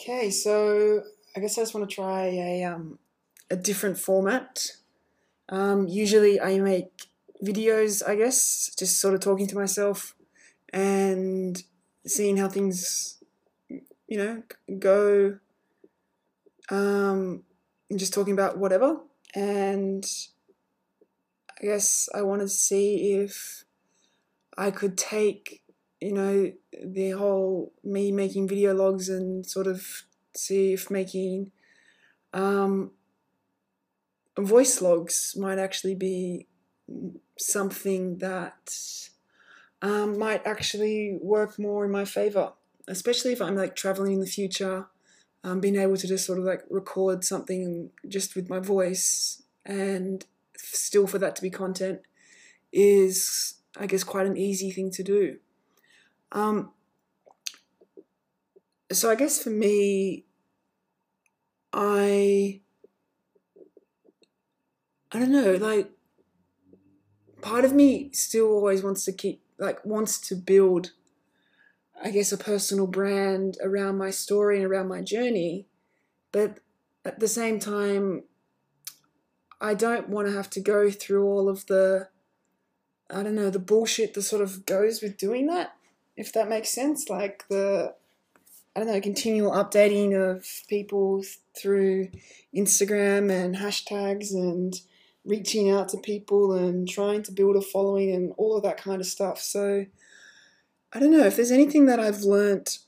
Okay, so I guess I just want to try a um, a different format. Um, usually, I make videos. I guess just sort of talking to myself and seeing how things, you know, go. Um, and just talking about whatever, and I guess I wanted to see if I could take you know, the whole me making video logs and sort of see if making um, voice logs might actually be something that um, might actually work more in my favor, especially if I'm like traveling in the future. Um, being able to just sort of like record something just with my voice and still for that to be content is, I guess, quite an easy thing to do. Um, so I guess for me, I I don't know, like part of me still always wants to keep like wants to build I guess a personal brand around my story and around my journey, but at the same time I don't want to have to go through all of the I don't know, the bullshit that sort of goes with doing that if that makes sense. Like the, I don't know, continual updating of people through Instagram and hashtags and reaching out to people and trying to build a following and all of that kind of stuff. So I don't know if there's anything that I've learnt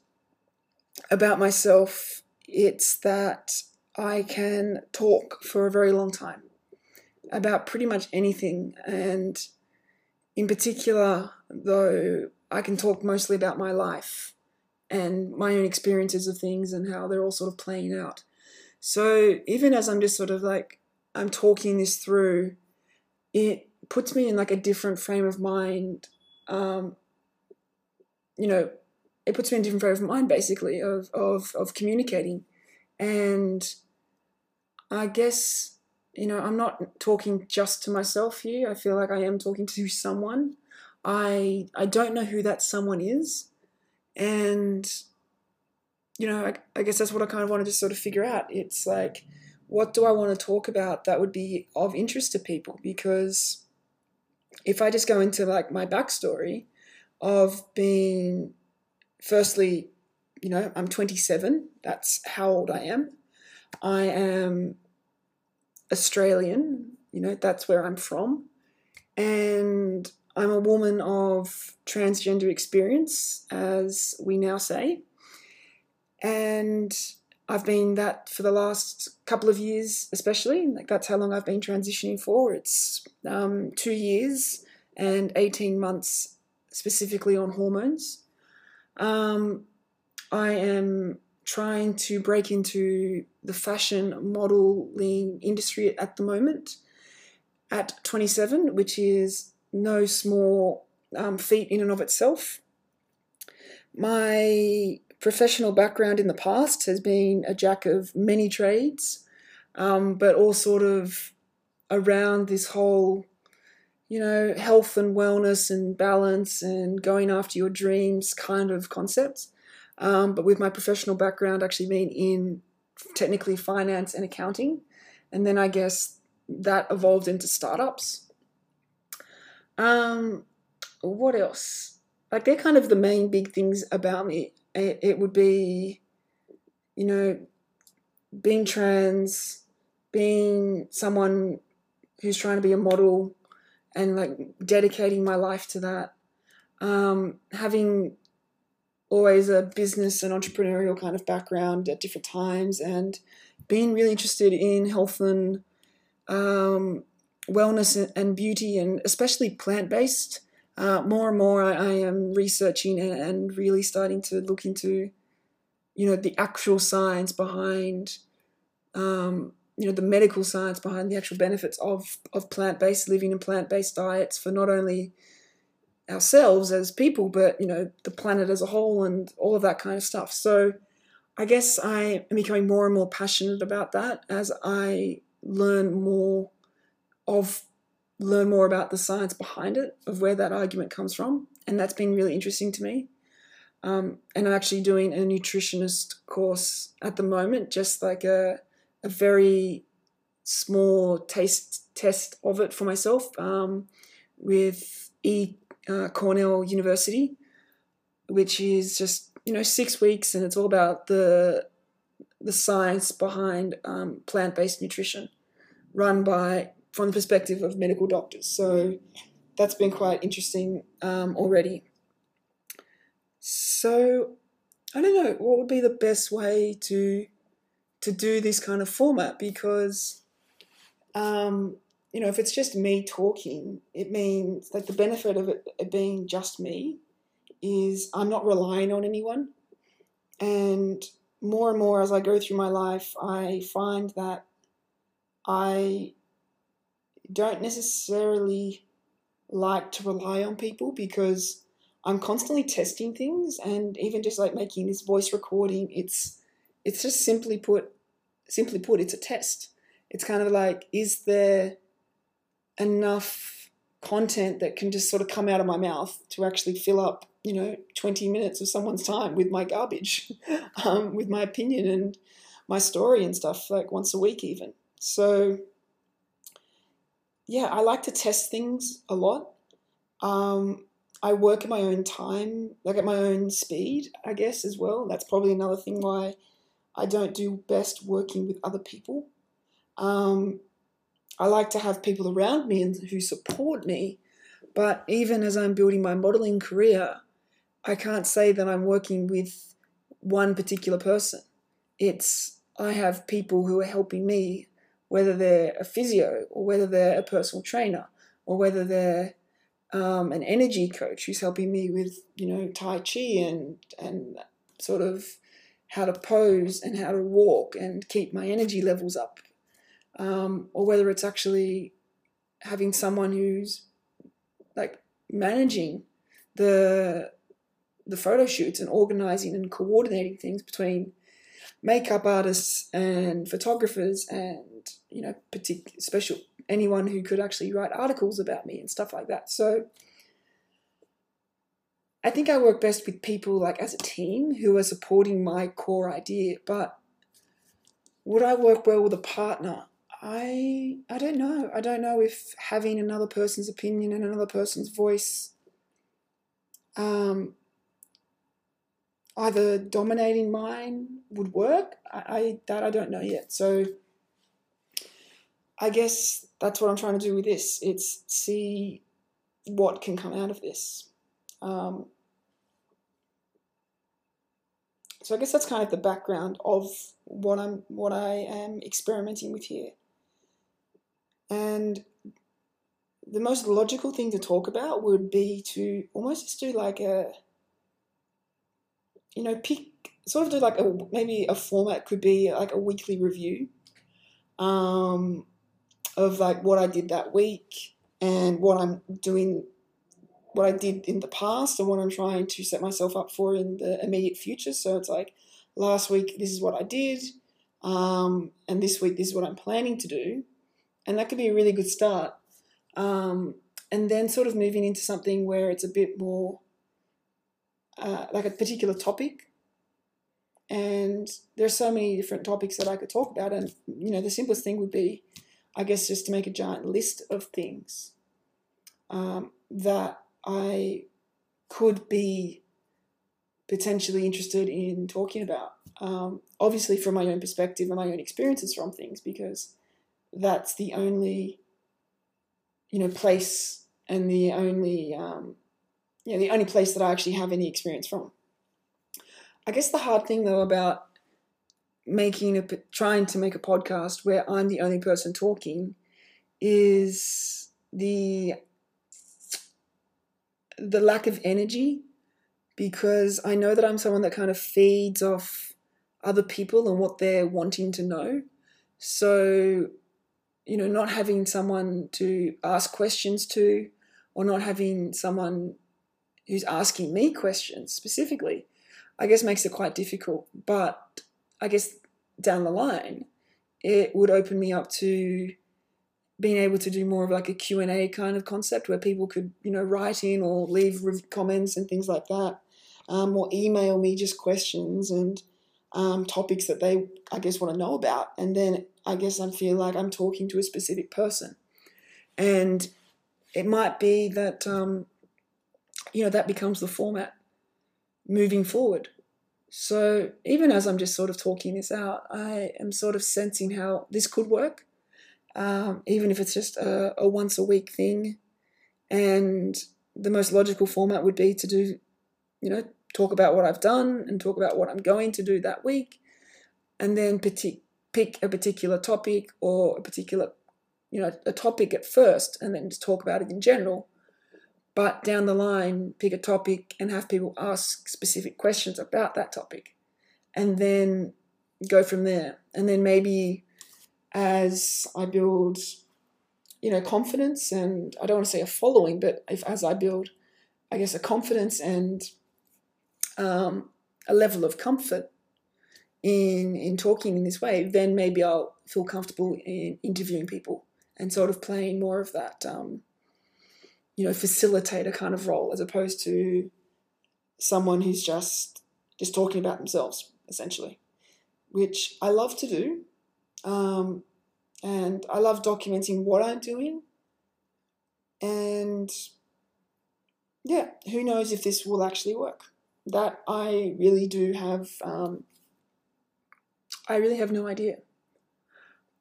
about myself, it's that I can talk for a very long time about pretty much anything. And in particular, though, I can talk mostly about my life and my own experiences of things and how they're all sort of playing out. So even as I'm just sort of like I'm talking this through, it puts me in like a different frame of mind. Um, you know, it puts me in a different frame of mind basically of of of communicating, and I guess you know I'm not talking just to myself here. I feel like I am talking to someone, I I don't know who that someone is, and you know, I, I guess that's what I kind of wanted to sort of figure out. It's like, what do I want to talk about that would be of interest to people? Because if I just go into like my backstory of being, firstly, you know, I'm 27. That's how old I am. I am Australian. You know, that's where I'm from, and I'm a woman of transgender experience, as we now say. And I've been that for the last couple of years, especially. Like that's how long I've been transitioning for. It's um, two years and 18 months specifically on hormones. Um, I am trying to break into the fashion modeling industry at the moment at 27, which is no small um, feat in and of itself. My professional background in the past has been a jack of many trades, um, but all sort of around this whole, you know, health and wellness and balance and going after your dreams kind of concepts. Um, but with my professional background actually being in technically finance and accounting, and then I guess that evolved into startups. Um, what else? Like they're kind of the main big things about me. It, it would be, you know, being trans, being someone who's trying to be a model, and like dedicating my life to that. Um, having always a business and entrepreneurial kind of background at different times, and being really interested in health and um, wellness and beauty, and especially plant based. Uh, more and more, I, I am researching and, and, really starting to look into, you know, the actual science behind, um, you know, the medical science behind the actual benefits of of plant based living and plant based diets for not only ourselves as people, but you know, the planet as a whole and all of that kind of stuff. So, I guess I am becoming more and more passionate about that as I learn more of learn more about the science behind it, of where that argument comes from, and that's been really interesting to me. Um, and I'm actually doing a nutritionist course at the moment, just like a, a very small taste test of it for myself um, with E uh, Cornell University, which is just you know six weeks, and it's all about the the science behind um, plant based nutrition, run by from the perspective of medical doctors. So that's been quite interesting um, already. So I don't know what would be the best way to to do this kind of format because um, you know if it's just me talking, it means like the benefit of it, it being just me is I'm not relying on anyone, and more and more as I go through my life, I find that I don't necessarily like to rely on people because I'm constantly testing things and even just like making this voice recording, it's it's just simply put simply put, it's a test. It's kind of like, is there enough content that can just sort of come out of my mouth to actually fill up, you know, 20 minutes of someone's time with my garbage, um, with my opinion and my story and stuff, like once a week even. So yeah, I like to test things a lot. Um, I work at my own time, like at my own speed, I guess, as well. That's probably another thing why I don't do best working with other people. Um, I like to have people around me and who support me, but even as I'm building my modeling career, I can't say that I'm working with one particular person. It's I have people who are helping me whether they're a physio or whether they're a personal trainer or whether they're um, an energy coach who's helping me with you know tai chi and and sort of how to pose and how to walk and keep my energy levels up. Um, or whether it's actually having someone who's like managing the the photo shoots and organizing and coordinating things between makeup artists and photographers and you know particular special anyone who could actually write articles about me and stuff like that so i think i work best with people like as a team who are supporting my core idea but would i work well with a partner i i don't know i don't know if having another person's opinion and another person's voice um, either dominating mine would work. I, I, that I don't know yet. So I guess that's what I'm trying to do with this. It's see what can come out of this. Um, so I guess that's kind of the background of what I'm what I am experimenting with here. And the most logical thing to talk about would be to almost just do like a you know, pick sort of do like a maybe a format could be like a weekly review um, of like what I did that week and what I'm doing, what I did in the past and what I'm trying to set myself up for in the immediate future. So it's like last week this is what I did, um, and this week this is what I'm planning to do, and that could be a really good start. Um, and then sort of moving into something where it's a bit more uh, like a particular topic and there's so many different topics that I could talk about and you know the simplest thing would be I guess just to make a giant list of things um, that I could be potentially interested in talking about um, obviously from my own perspective and my own experiences from things because that's the only you know place and the only um, yeah, the only place that I actually have any experience from. I guess the hard thing though about making a trying to make a podcast where I'm the only person talking is the the lack of energy because I know that I'm someone that kind of feeds off other people and what they're wanting to know. So, you know, not having someone to ask questions to or not having someone who's asking me questions specifically, I guess makes it quite difficult. But I guess down the line, it would open me up to being able to do more of like a Q&A kind of concept where people could, you know, write in or leave comments and things like that. um, or email me just questions and um, topics that they, I guess, want to know about. And then I guess I feel like I'm talking to a specific person. And it might be that, um, you know, that becomes the format moving forward. So even as I'm just sort of talking this out, I am sort of sensing how this could work, um, even if it's just a, a once a week thing. And the most logical format would be to do, you know, talk about what I've done and talk about what I'm going to do that week, and then pick a particular topic or a particular, you know, a topic at first, and then just talk about it in general. But down the line, pick a topic and have people ask specific questions about that topic, and then go from there. And then maybe as I build, you know, confidence and I don't want to say a following, but if as I build, I guess, a confidence and um, a level of comfort in in talking in this way, then maybe I'll feel comfortable in interviewing people and sort of playing more of that, um, you know, facilitator kind of role as opposed to someone who's just just talking about themselves essentially, which I love to do, um, and I love documenting what I'm doing, and yeah, who knows if this will actually work. That I really do have, um, I really have no idea.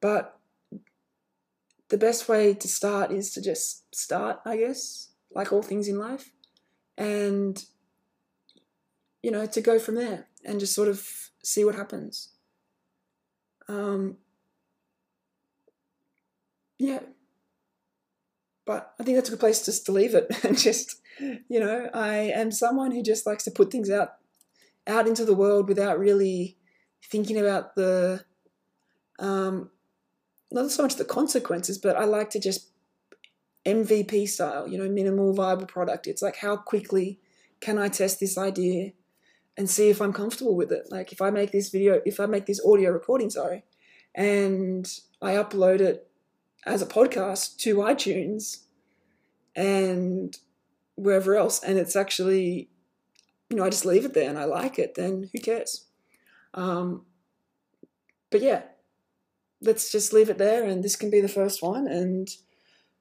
But the best way to start is to just start, I guess, like all things in life, and you know, to go from there and just sort of see what happens. Um, yeah. But I think that's a good place just to leave it and just you know, I am someone who just likes to put things out out into the world without really thinking about the um, not so much the consequences, but I like to just MVP style, you know, minimal viable product. It's like how quickly can I test this idea and see if I'm comfortable with it. Like if I make this video, if I make this audio recording, sorry, and I upload it as a podcast to iTunes and wherever else and it's actually you know i just leave it there and i like it then who cares um, but yeah let's just leave it there and this can be the first one and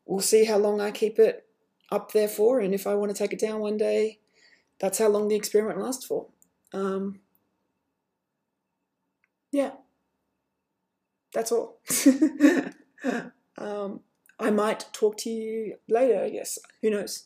we'll see how long i keep it up there for. And if i want to take it down one day that's how long the experiment lasts for. Um, yeah. That's all. Um, i might talk to you later guess. Who knows.